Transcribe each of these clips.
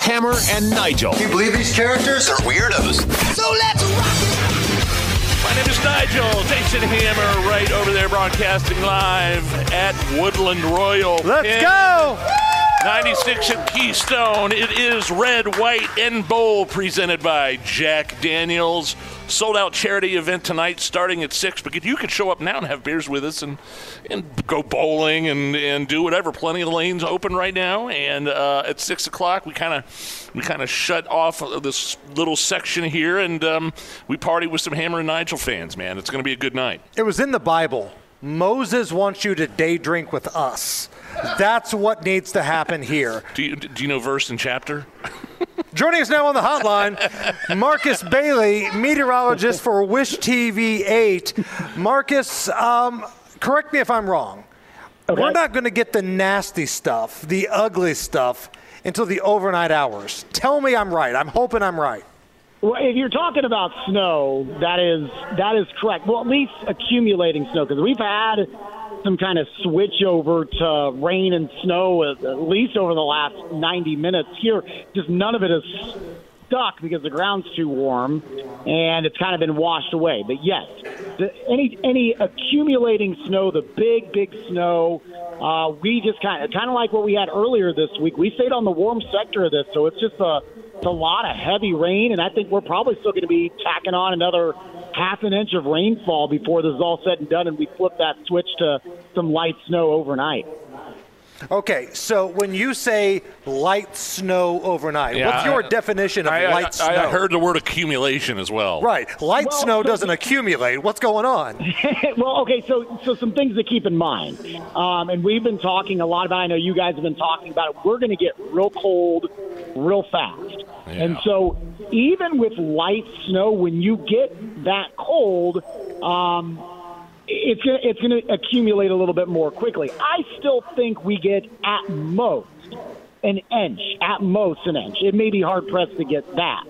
Hammer and Nigel. Can you believe these characters are weirdos? So let's rock My name is Nigel Jason Hammer, right over there, broadcasting live at Woodland Bowl. Let's Pin go! 96 at Keystone. It is Red, White, and Bowl presented by Jack Daniels. Sold out charity event tonight starting at 6. But you could show up now and have beers with us and, and go bowling and, and do whatever. Plenty of lanes open right now. And uh, at 6 o'clock, we kind of we kind of shut off this little section here and um, we party with some Hammer and Nigel fans, man. It's going to be a good night. It was in the Bible. Moses wants you to day drink with us. That's what needs to happen here. Do you, do you know verse and chapter? Joining us now on the hotline, Marcus Bailey, meteorologist for WISH TV 8. Marcus, um, correct me if I'm wrong. We're not going to get the nasty stuff, the ugly stuff, until the overnight hours. Tell me I'm right. I'm hoping I'm right. Well, if you're talking about snow, that is that is correct. Well, at least accumulating snow because we've had some kind of switch over to rain and snow at least over the last 90 minutes. Here, just none of it is stuck because the ground's too warm and it's kind of been washed away. But yes, the, any any accumulating snow, the big big snow, uh, we just kind of kind of like what we had earlier this week. We stayed on the warm sector of this, so it's just a a lot of heavy rain, and I think we're probably still going to be tacking on another half an inch of rainfall before this is all said and done, and we flip that switch to some light snow overnight. Okay, so when you say light snow overnight, Yeah, what's your I- definition of I, light I, snow? I heard the word accumulation as well. Right, light Well, snow so- doesn't accumulate. What's going on? well, okay, so so some things to keep in mind, um, and we've been talking a lot about. I know you guys have been talking about it. We're going to get real cold, real fast, and so even with light snow, when you get that cold, um, it's gonna it's gonna accumulate a little bit more quickly. I still think we get at most an inch, at most an inch. It may be hard pressed to get that.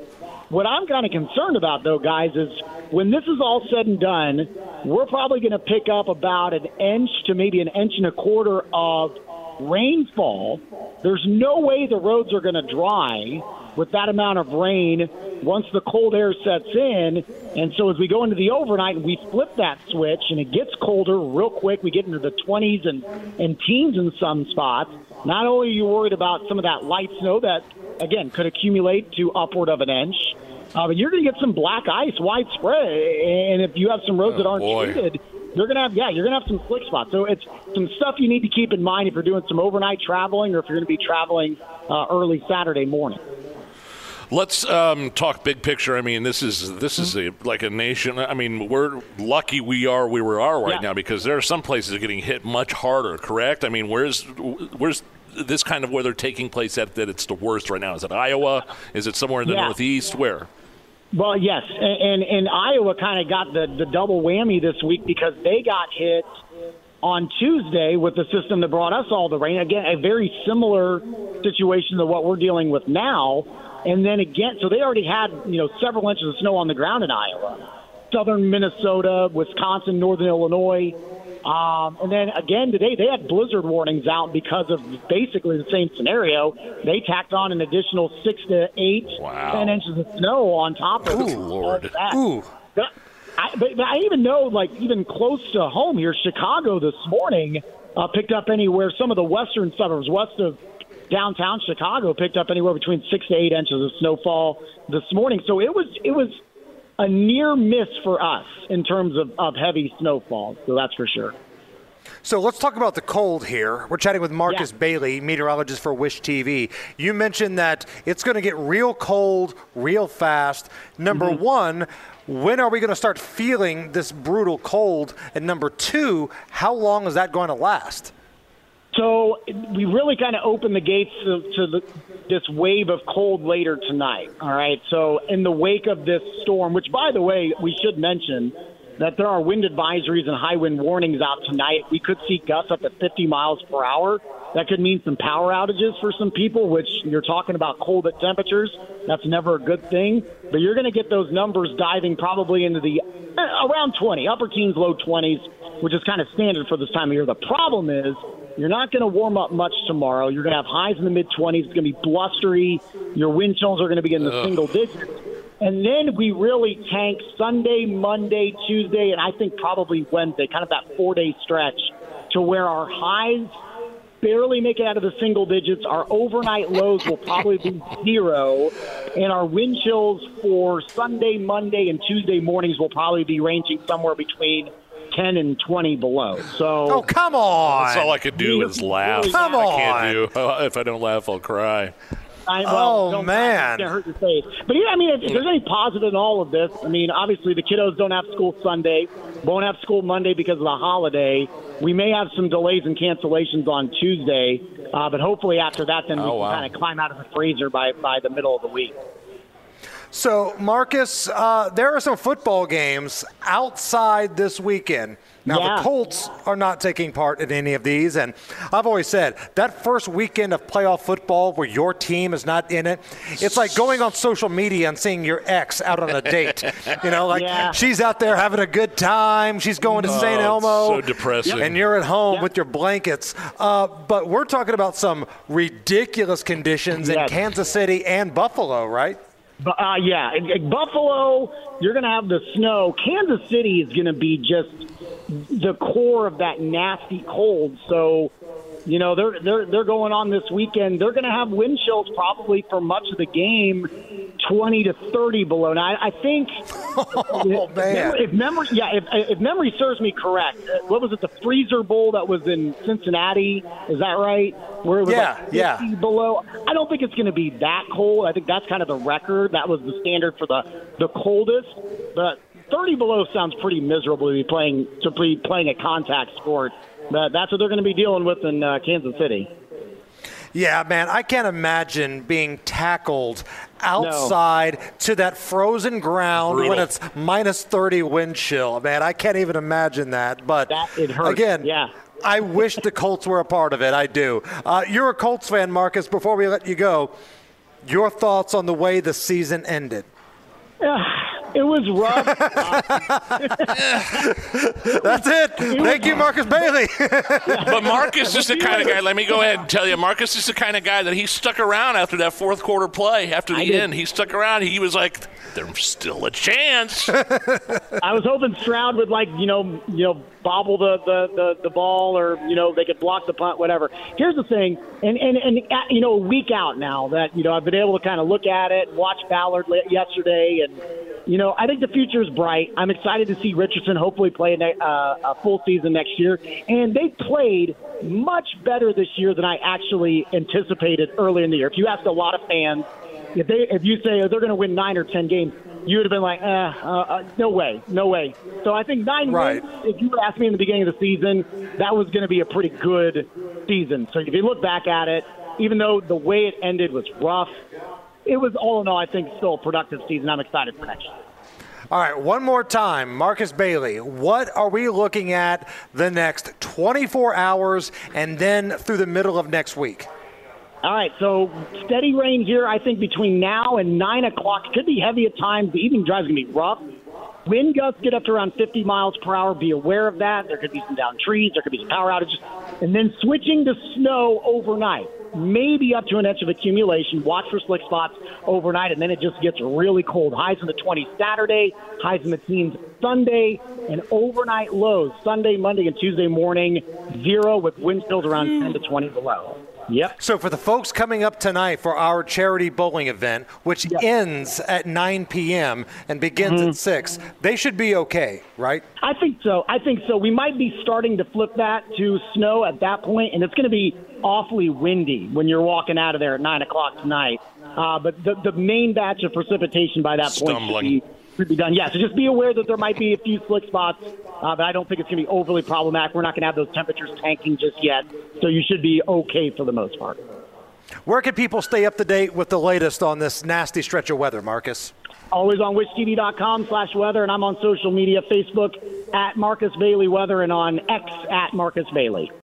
What I'm kind of concerned about, though, guys, is when this is all said and done, we're probably going to pick up about an inch to maybe an inch and a quarter of rainfall. There's no way the roads are going to dry with that amount of rain once the cold air sets in. And so as we go into the overnight and we flip that switch and it gets colder real quick, we get into the 20s and, and teens in some spots. Not only are you worried about some of that light snow that, again, could accumulate to upward of an inch, uh, but you're going to get some black ice widespread. And if you have some roads that aren't boy. treated, you're going to have, yeah, you're going to have some slick spots. So it's some stuff you need to keep in mind if you're doing some overnight traveling or if you're going to be traveling uh, early Saturday morning. Let's um, talk big picture. I mean, this is this is a, like a nation. I mean, we're lucky we are where we are right Yeah. now because there are some places that are getting hit much harder. Correct? I mean, where's where's this kind of weather taking place at that it's the worst right now? Is it Iowa? Is it somewhere in the Yeah. northeast? Where? Well, yes, and and, and Iowa kind of got the the double whammy this week because they got hit on Tuesday with the system that brought us all the rain. Again, a very similar situation to what we're dealing with now. And then again, so they already had you know several inches of snow on the ground in Iowa, southern Minnesota, Wisconsin, northern Illinois. Um, and then again today, they had blizzard warnings out because of basically the same scenario. They tacked on an additional six to eight, Wow. ten inches of snow on top of Good all Lord. that. Ooh. I, but I even know, like, even close to home here, Chicago this morning uh, picked up anywhere, some of the western suburbs west of downtown Chicago picked up anywhere between six to eight inches of snowfall this morning. So it was, it was a near miss for us in terms of, of heavy snowfall. So that's for sure. So let's talk about the cold here. We're chatting with Marcus Yeah. Bailey, meteorologist for WISH TV. You mentioned that it's going to get real cold real fast. Number Mm-hmm. one, when are we going to start feeling this brutal cold? And number two, how long is that going to last? So we really kind of opened the gates to, to the, this wave of cold later tonight. All right. So in the wake of this storm, which by the way we should mention that there are wind advisories and high wind warnings out tonight. We could see gusts up to 50 miles per hour. That could mean some power outages for some people, which you're talking about cold at temperatures. That's never a good thing. But you're going to get those numbers diving probably into the uh, around 20, upper teens, low 20s, which is kind of standard for this time of year. The problem is you're not going to warm up much tomorrow. You're going to have highs in the mid 20s. It's going to be blustery. Your wind chills are going to be in the Ugh. single digits. And then we really tank Sunday, Monday, Tuesday, and I think probably Wednesday, kind of that four day stretch to where our highs barely make it out of the single digits. Our overnight lows will probably be zero, and our wind chills for Sunday, Monday, and Tuesday mornings will probably be ranging somewhere between 10 and 20 below. So, oh come on! That's all I could do is laugh. Come on! I can't do. If I don't laugh, I'll cry. I, well, oh man, it's hurt your face. But yeah, I mean, if, if there's any positive in all of this, I mean, obviously the kiddos don't have school Sunday, won't have school Monday because of the holiday. We may have some delays and cancellations on Tuesday, uh, but hopefully after that, then we oh, can wow. kind of climb out of the freezer by by the middle of the week. So, Marcus, uh, there are some football games outside this weekend. Now, yeah. the Colts are not taking part in any of these, and I've always said that first weekend of playoff football where your team is not in it, it's like going on social media and seeing your ex out on a date. you know, like yeah. she's out there having a good time, she's going to oh, St. Elmo. So depressing. And you're at home with your blankets. Uh, but we're talking about some ridiculous conditions in Kansas City and Buffalo, right? Uh, yeah, Buffalo, you're going to have the snow. Kansas City is going to be just the core of that nasty cold. So, you know, they're they're they're going on this weekend. They're going to have wind chills probably for much of the game, twenty to thirty below. Now, I, I think oh, if, man. if memory, yeah, if, if memory serves me correct, uh, what was it? The Freezer Bowl that was in Cincinnati, is that right? Where it was yeah, like yeah. below. I don't think it's going to be that cold. I think that's kind of the record. That was the standard for the the coldest, but 30 below sounds pretty miserable to be playing to be playing a contact sport. But that's what they're going to be dealing with in uh, Kansas City. Yeah, man, I can't imagine being tackled outside no. to that frozen ground Brutal. when it's minus 30 wind chill. Man, I can't even imagine that. But that, it hurts. again, yeah. I wish the Colts were a part of it. I do. Uh, you're a Colts fan, Marcus. Before we let you go, your thoughts on the way the season ended? It was rough. That's it. Thank you, Marcus Bailey. but Marcus is the kind of guy. Let me go ahead and tell you, Marcus is the kind of guy that he stuck around after that fourth quarter play. After the end, he stuck around. He was like, "There's still a chance." I was hoping Stroud would like you know you know bobble the, the, the, the ball or, you know, they could block the punt, whatever. Here's the thing, and, and, and you know, a week out now that, you know, I've been able to kind of look at it, watch Ballard yesterday, and, you know, I think the future is bright. I'm excited to see Richardson hopefully play a, uh, a full season next year. And they played much better this year than I actually anticipated early in the year. If you ask a lot of fans, if they if you say oh, they're going to win nine or ten games, you would have been like, eh, uh, uh, no way, no way. So I think nine right. wins. If you asked me in the beginning of the season, that was going to be a pretty good season. So if you look back at it, even though the way it ended was rough, it was all in all, I think, still a productive season. I'm excited for next year. All right, one more time. Marcus Bailey, what are we looking at the next 24 hours and then through the middle of next week? All right, so steady rain here, I think, between now and 9 o'clock. Could be heavy at times. The evening drive is going to be rough. Wind gusts get up to around 50 miles per hour. Be aware of that. There could be some down trees. There could be some power outages. And then switching to snow overnight. Maybe up to an inch of accumulation. Watch for slick spots overnight, and then it just gets really cold. Highs in the 20s Saturday, highs in the teens Sunday, and overnight lows Sunday, Monday, and Tuesday morning, zero with wind chills around hmm. 10 to 20 below. Yep. So for the folks coming up tonight for our charity bowling event, which yep. ends at 9 p.m. and begins mm-hmm. at 6, they should be okay, right? I think so. I think so. We might be starting to flip that to snow at that point, and it's going to be awfully windy when you're walking out of there at 9 o'clock tonight. Uh, but the, the main batch of precipitation by that Stumbling. point should be Should be done. Yeah, so just be aware that there might be a few slick spots, uh, but I don't think it's going to be overly problematic. We're not going to have those temperatures tanking just yet, so you should be okay for the most part. Where can people stay up to date with the latest on this nasty stretch of weather, Marcus? Always on wishtv.com slash weather, and I'm on social media, Facebook at Marcus Bailey Weather, and on X at Marcus Bailey.